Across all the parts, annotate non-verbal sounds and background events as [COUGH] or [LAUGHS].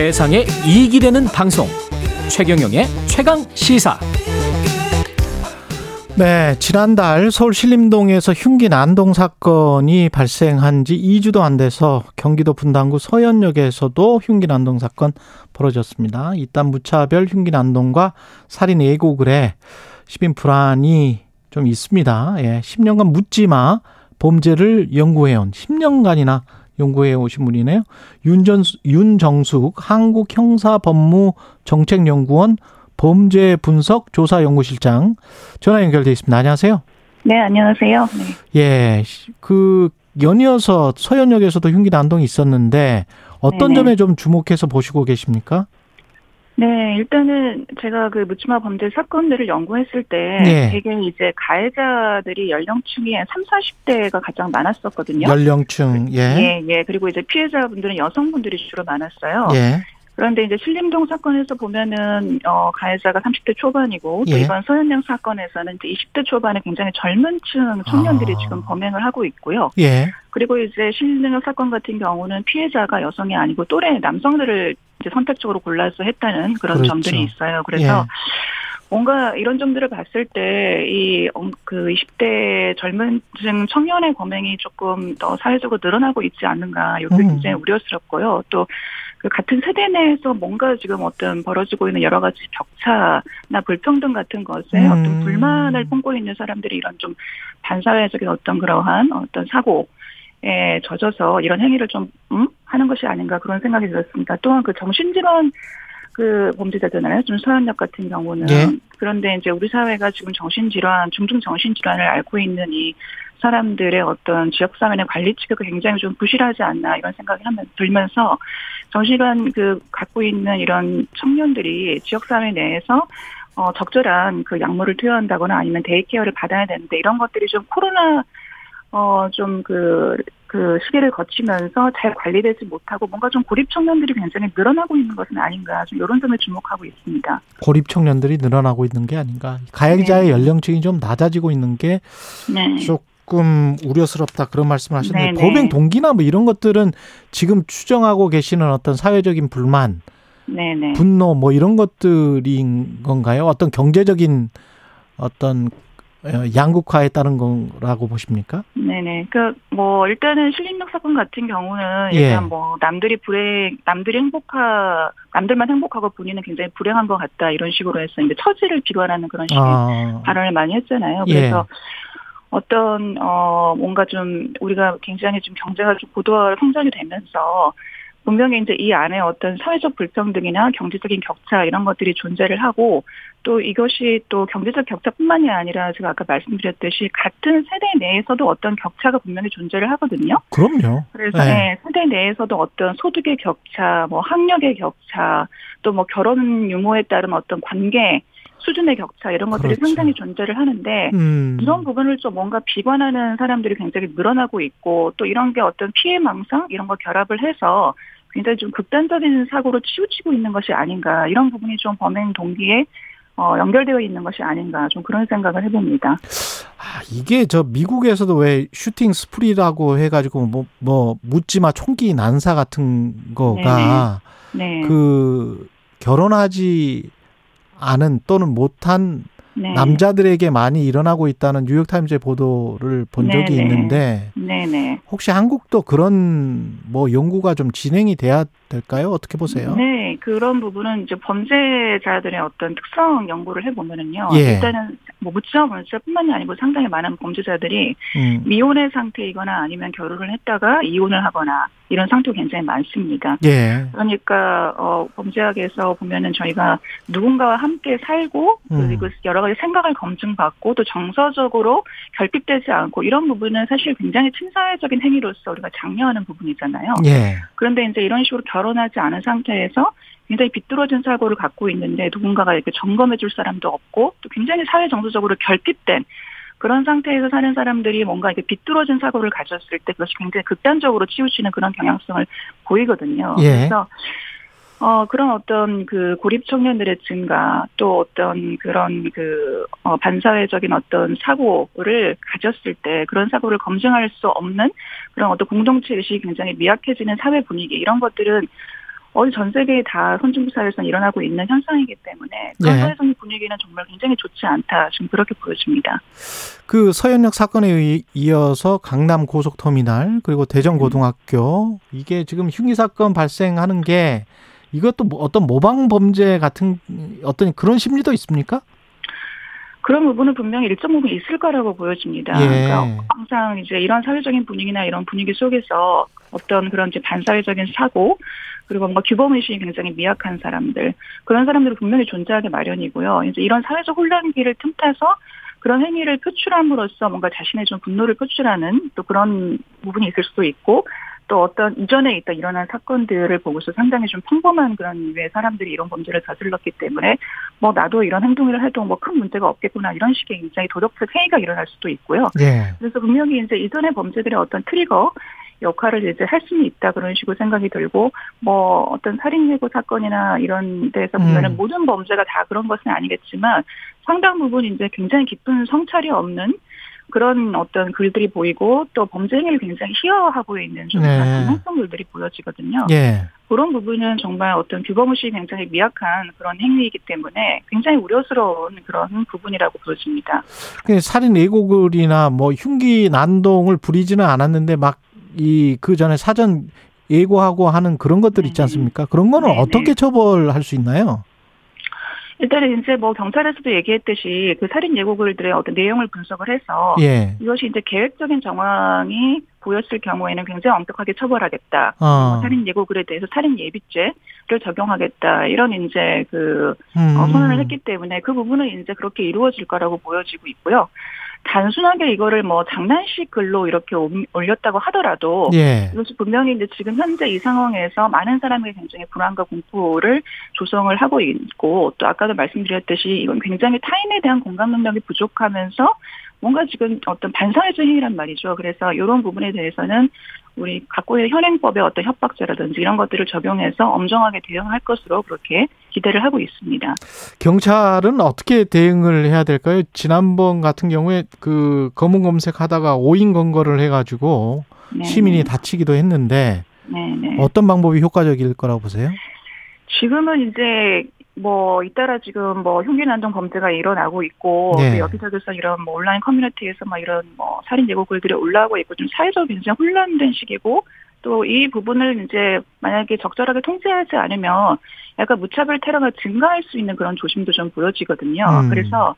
세상에 이익이 되는 방송 최경영의 최강 시사 네, 지난달 서울 신림동에서 흉기 난동 사건이 발생한 지 2주도 안 돼서 경기도 분당구 서현역에서도 흉기 난동 사건 벌어졌습니다. 이딴 무차별 흉기 난동과 살인 예고글 에 시민 불안이 좀 있습니다. 예, 10년간 묻지마 범죄를 연구해온 10년간이나 연구해 오신 분이네요. 윤전, 윤정숙 한국 형사 법무 정책 연구원 범죄 분석 조사 연구실장 전화 연결돼 있습니다. 안녕하세요. 네, 안녕하세요. 네. 예, 그 연이어서 서현역에서도 흉기 난동이 있었는데 어떤 네네. 점에 좀 주목해서 보시고 계십니까? 네, 일단은 제가 그 묻지마 범죄 사건들을 연구했을 때 네. 되게 이제 가해자들이 연령층이 한 3, 40대가 가장 많았었거든요. 연령층, 예, 예, 예. 그리고 이제 피해자분들은 여성분들이 주로 많았어요. 예, 그런데 이제 신림동 사건에서 보면은 어 가해자가 30대 초반이고 또 예. 이번 서현영 사건에서는 이제 20대 초반에 굉장히 젊은 층 청년들이 아. 지금 범행을 하고 있고요. 예, 그리고 이제 신림동 사건 같은 경우는 피해자가 여성이 아니고 또래 남성들을 이제 선택적으로 골라서 했다는 그런 그렇죠. 점들이 있어요. 그래서 예. 뭔가 이런 점들을 봤을 때 이 그 20대 젊은 층 청년의 범행이 조금 더 사회적으로 늘어나고 있지 않는가 이게 음. 굉장히 우려스럽고요. 또 그 같은 세대 내에서 뭔가 지금 어떤 벌어지고 있는 여러 가지 격차나 불평등 같은 것에 음. 어떤 불만을 품고 있는 사람들이 이런 좀 반사회적인 어떤 그러한 어떤 사고 에 젖어서 이런 행위를 좀 음? 하는 것이 아닌가 그런 생각이 들었습니다. 또한 그 정신질환 그 범죄자잖아요. 좀 서현역 같은 경우는 예. 그런데 이제 우리 사회가 지금 정신질환, 중증 정신질환을 앓고 있는 이 사람들의 어떤 지역사회의 관리 체계가 굉장히 좀 부실하지 않나 이런 생각이 하면 들면서 정신질환 그 갖고 있는 이런 청년들이 지역사회 내에서 어, 적절한 그 약물을 투여한다거나 아니면 day care를 받아야 되는데 이런 것들이 좀 코로나 어, 좀 그, 그 시기를 거치면서 잘 관리되지 못하고 뭔가 좀 고립 청년들이 굉장히 늘어나고 있는 것은 아닌가 좀 이런 점에 주목하고 있습니다. 고립 청년들이 늘어나고 있는 게 아닌가. 가해자의 네. 연령층이 좀 낮아지고 있는 게 네. 조금 우려스럽다 그런 말씀을 하셨는데 네네. 범행 동기나 뭐 이런 것들은 지금 추정하고 계시는 어떤 사회적인 불만, 네네. 분노 뭐 이런 것들인 건가요? 어떤 경제적인 어떤 어, 양극화에 따른 거라고 보십니까? 네네. 그, 뭐, 일단은 신림역 사건 같은 경우는 예. 일단 뭐, 남들이 불행, 남들이 행복하, 남들만 행복하고 본인은 굉장히 불행한 것 같다, 이런 식으로 해서 이제 처지를 비관하는 그런 식의 아, 발언을 많이 했잖아요. 예. 그래서 어떤, 어, 뭔가 좀, 우리가 굉장히 좀 경제가 좀 고도화 성장이 되면서 분명히 이제 이 안에 어떤 사회적 불평등이나 경제적인 격차 이런 것들이 존재를 하고 또 이것이 또 경제적 격차뿐만이 아니라 제가 아까 말씀드렸듯이 같은 세대 내에서도 어떤 격차가 분명히 존재를 하거든요. 그럼요. 그래서 네. 네, 세대 내에서도 어떤 소득의 격차, 뭐 학력의 격차, 또 뭐 결혼 유무에 따른 어떤 관계 수준의 격차 이런 것들이 그렇죠. 상당히 존재를 하는데 음. 이런 부분을 좀 뭔가 비관하는 사람들이 굉장히 늘어나고 있고 또 이런 게 어떤 피해망상 이런 거 결합을 해서 굉장히 좀 극단적인 사고로 치우치고 있는 것이 아닌가 이런 부분이 좀 범행 동기에 어, 연결되어 있는 것이 아닌가 좀 그런 생각을 해봅니다. 아, 이게 저 미국에서도 왜 슈팅 스프리라고 해가지고 뭐, 뭐 묻지마 총기 난사 같은 거가 네, 그 결혼하지 않은 또는 못한 네. 남자들에게 많이 일어나고 있다는 뉴욕타임즈의 보도를 본 적이 네네. 있는데 네네. 혹시 한국도 그런 뭐 연구가 좀 진행이 돼야 될까요? 어떻게 보세요? 네, 그런 부분은 이제 범죄자들의 어떤 특성 연구를 해보면은요. 예. 일단은 뭐 묻지마 범죄자뿐만이 아니고 상당히 많은 범죄자들이 음. 미혼의 상태이거나 아니면 결혼을 했다가 이혼을 하거나 이런 상태가 굉장히 많습니다. 예. 그러니까 어 범죄학에서 보면은 저희가 누군가와 함께 살고 음. 그리고 여러 가지 생각을 검증받고 또 정서적으로 결핍되지 않고 이런 부분은 사실 굉장히 친사회적인 행위로서 우리가 장려하는 부분이잖아요. 예. 그런데 이제 이런 식으로 결혼하지 않은 상태에서 굉장히 비뚤어진 사고를 갖고 있는데 누군가가 이렇게 점검해 줄 사람도 없고 또 굉장히 사회 정서적으로 결핍된 그런 상태에서 사는 사람들이 뭔가 이렇게 비뚤어진 사고를 가졌을 때 그것이 굉장히 극단적으로 치우치는 그런 경향성을 보이거든요. 예. 그래서 어, 그런 어떤 그 고립 청년들의 증가, 또 어떤 그런 그, 어, 반사회적인 어떤 사고를 가졌을 때 그런 사고를 검증할 수 없는 그런 어떤 공동체 의식이 굉장히 미약해지는 사회 분위기, 이런 것들은 어디 전 세계 다 선진국 사회에서 일어나고 있는 현상이기 때문에 그런 예. 사회적인 분위기는 정말 굉장히 좋지 않다. 지금 그렇게 보여집니다. 그 서현역 사건에 의- 이어서 강남 고속터미널 그리고 대전고등학교 이게 지금 흉기 사건 발생하는 게 이것도 뭐 어떤 모방 범죄 같은 어떤 그런 심리도 있습니까? 그런 부분은 분명히 일정 부분 있을 거라고 보여집니다. 예. 그러니까 항상 이제 이런 사회적인 분위기나 이런 분위기 속에서 어떤 그런 이제 반사회적인 사고 그리고 뭔가 규범 의식이 굉장히 미약한 사람들 그런 사람들은 분명히 존재하기 마련이고요. 이제 이런 사회적 혼란기를 틈타서 그런 행위를 표출함으로써 뭔가 자신의 좀 분노를 표출하는 또 그런 부분이 있을 수도 있고 또 어떤 이전에 있던 일어난 사건들을 보고서 상당히 좀 평범한 그런 류의 사람들이 이런 범죄를 저질렀기 때문에 뭐 나도 이런 행동을 해도 뭐 큰 문제가 없겠구나 이런 식의 굉장히 도덕적 회의가 일어날 수도 있고요. 예. 그래서 분명히 이제 이전의 범죄들의 어떤 트리거 역할을 이제 할 수는 있다 그런 식으로 생각이 들고 뭐 어떤 살인 예고 사건이나 이런 데서 보면은 음. 모든 범죄가 다 그런 것은 아니겠지만 상당 부분 이제 굉장히 깊은 성찰이 없는 그런 어떤 글들이 보이고 또 범죄 행위를 굉장히 희화화하고 있는 좀 네. 같은 형성들이 보여지거든요. 예. 그런 부분은 정말 어떤 규범의식이 굉장히 미약한 그런 행위이기 때문에 굉장히 우려스러운 그런 부분이라고 보여집니다. 그 살인 예고글이나 뭐 흉기 난동을 부리지는 않았는데 막 이 그 전에 사전 예고하고 하는 그런 것들 있지 네네. 않습니까? 그런 거는 네네. 어떻게 처벌할 수 있나요? 일단은 이제 뭐 경찰에서도 얘기했듯이 그 살인 예고글들의 어떤 내용을 분석을 해서 예. 이것이 이제 계획적인 정황이 보였을 경우에는 굉장히 엄격하게 처벌하겠다. 어. 뭐 살인 예고글에 대해서 살인 예비죄를 적용하겠다. 이런 이제 그 음. 어, 선언을 했기 때문에 그 부분은 이제 그렇게 이루어질 거라고 보여지고 있고요. 단순하게 이거를 뭐 장난식 글로 이렇게 옮- 올렸다고 하더라도 예. 이것이 분명히 이제 지금 현재 이 상황에서 많은 사람이 굉장히 불안과 공포를 조성을 하고 있고 또 아까도 말씀드렸듯이 이건 굉장히 타인에 대한 공감 능력이 부족하면서 뭔가 지금 어떤 반사회적 행위란 말이죠. 그래서 이런 부분에 대해서는 우리 갖고 있는 현행법의 어떤 협박죄라든지 이런 것들을 적용해서 엄정하게 대응할 것으로 그렇게 기대를 하고 있습니다. 경찰은 어떻게 대응을 해야 될까요? 지난번 같은 경우에 그 검은 검색하다가 오인 검거를 해가지고 네. 시민이 다치기도 했는데 네, 네. 어떤 방법이 효과적일 거라고 보세요? 지금은 이제 뭐 잇따라 지금 뭐 흉기 난동 범죄가 일어나고 있고 네. 또 여기저기서 이런 뭐 온라인 커뮤니티에서 막 이런 뭐 살인 예고 글들이 올라오고 있고 좀 사회적으로 굉장히 혼란된 시기고 또 이 부분을 이제 만약에 적절하게 통제하지 않으면 약간 무차별 테러가 증가할 수 있는 그런 조심도 좀 보여지거든요. 음. 그래서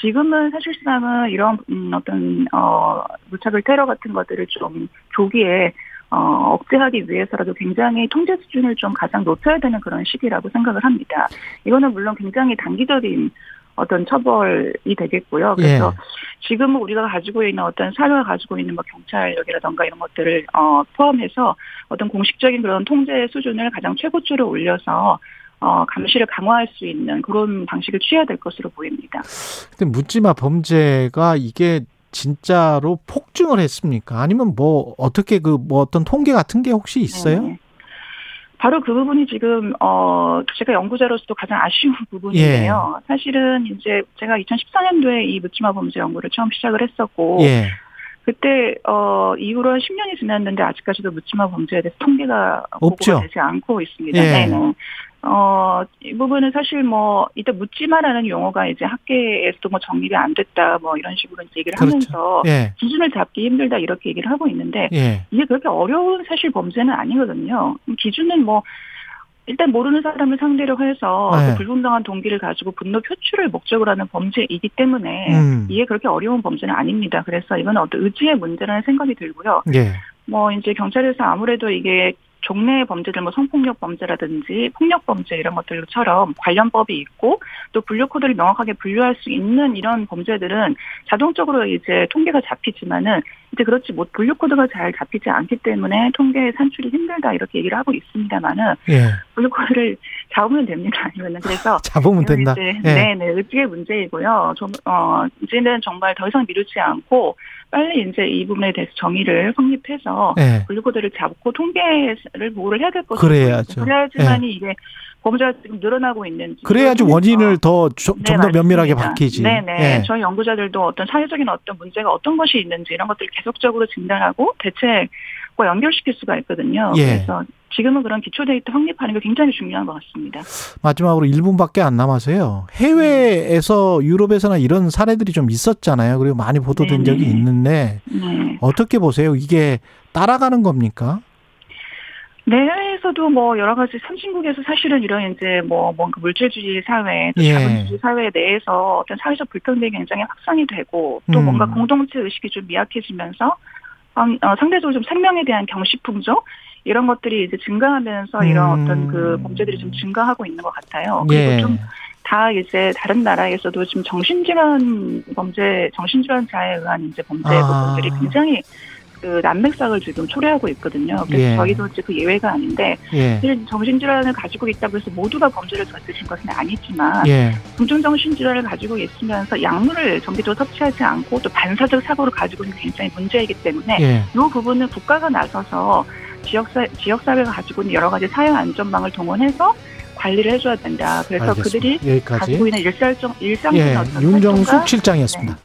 지금은 사실상은 이런 음, 어떤 어 무차별 테러 같은 것들을 좀 조기에 어, 억제하기 위해서라도 굉장히 통제 수준을 좀 가장 높여야 되는 그런 시기라고 생각을 합니다. 이거는 물론 굉장히 단기적인 어떤 처벌이 되겠고요. 그래서 예. 지금은 우리가 가지고 있는 어떤 사회가 가지고 있는 뭐 경찰력이라던가 이런 것들을 어, 포함해서 어떤 공식적인 그런 통제 수준을 가장 최고치로 올려서 어, 감시를 강화할 수 있는 그런 방식을 취해야 될 것으로 보입니다. 근데 묻지마 범죄가 이게 진짜로 폭증을 했습니까? 아니면 뭐 어떻게 그 뭐 어떤 통계 같은 게 혹시 있어요? 네. 바로 그 부분이 지금 어 제가 연구자로서도 가장 아쉬운 [LAUGHS] 부분인데요. 예. 사실은 이제 제가 2014년도에 이 묻지마 범죄 연구를 처음 시작을 했었고 예. 그때 어 이후로 10년이 지났는데 아직까지도 묻지마 범죄에 대해서 통계가 없죠. 보고가 되지 않고 있습니다. 예. 네네. 어, 이 부분은 사실 뭐, 이때 묻지마라는 용어가 이제 학계에서도 뭐 정리가 안 됐다, 뭐 이런 식으로 이제 얘기를 그렇죠. 하면서 예. 기준을 잡기 힘들다 이렇게 얘기를 하고 있는데 예. 이게 그렇게 어려운 사실 범죄는 아니거든요. 기준은 뭐 일단 모르는 사람을 상대로 해서 네. 그 불분명한 동기를 가지고 분노 표출을 목적으로 하는 범죄이기 때문에 음. 이게 그렇게 어려운 범죄는 아닙니다. 그래서 이건 어떤 의지의 문제라는 생각이 들고요. 예. 뭐 이제 경찰에서 아무래도 이게 종래 범죄들 뭐 성폭력 범죄라든지 폭력 범죄 이런 것들처럼 관련 법이 있고 또 분류 코드를 명확하게 분류할 수 있는 이런 범죄들은 자동적으로 이제 통계가 잡히지만은 이제 그렇지 못 분류 코드가 잘 잡히지 않기 때문에 통계 산출이 힘들다 이렇게 얘기를 하고 있습니다만은 예. 분류 코드를 잡으면 됩니다. 아니면은 그래서 [LAUGHS] 잡으면 된다. 이제 예. 네, 네, 의지의 문제이고요. 좀, 어, 이제는 정말 더 이상 미루지 않고 빨리 이제 이 부분에 대해서 정의를 확립해서 예. 분류코드를 잡고 통계를 보호를 해야 될 것이고 그래야죠. 그래야지만이 이게 범죄가 지금 늘어나고 있는지 그래야지 원인을 더좀 네, 더 면밀하게. 밝히지. 네네. 예. 저희 연구자들도 어떤 사회적인 어떤 문제가 어떤 것이 있는지 이런 것들을 계속적으로 진단하고 대책 과 연결시킬 수가 있거든요. 예. 그래서 지금은 그런 기초 데이터 확립하는 게 굉장히 중요한 것 같습니다. 마지막으로 1분밖에 안 남아서요. 해외에서 유럽에서나 이런 사례들이 좀 있었잖아요. 그리고 많이 보도된 네네. 적이 있는데 네. 어떻게 보세요? 이게 따라가는 겁니까? 내에서도 뭐 여러 가지 선진국에서 사실은 이런 이제 뭐 뭔가 물질주의 사회, 또 예. 자본주의 사회 내에서 어떤 사회적 불평등이 굉장히 확산이 되고 또 음. 뭔가 공동체 의식이 좀 미약해지면서 음, 어, 상대적으로 좀 생명에 대한 경시풍조 이런 것들이 이제 증가하면서 이런 음. 어떤 그 범죄들이 좀 증가하고 있는 것 같아요. 그리고 예. 좀다 이제 다른 나라에서도 지금 정신질환 범죄, 정신질환자에 의한 이제 범죄 아. 부분들이 굉장히 그 난맥상을 지금 초래하고 있거든요. 그래서 예. 저희도 그 예외가 아닌데 예. 사실 정신질환을 가지고 있다고 해서 모두가 범죄를 저지르신 것은 아니지만 예. 중증정신질환을 가지고 있으면서 약물을 정기적으로 섭취하지 않고 또 반사적 사고를 가지고 있는 게 굉장히 문제이기 때문에 예. 이 부분은 국가가 나서서 지역사, 지역사회가 가지고 있는 여러 가지 사회 안전망을 동원해서 관리를 해줘야 된다. 그래서 알겠습니다. 그들이 여기까지. 가지고 있는 일상적, 일상적인 예. 어떤 윤정숙 활동과 실장이었습니다.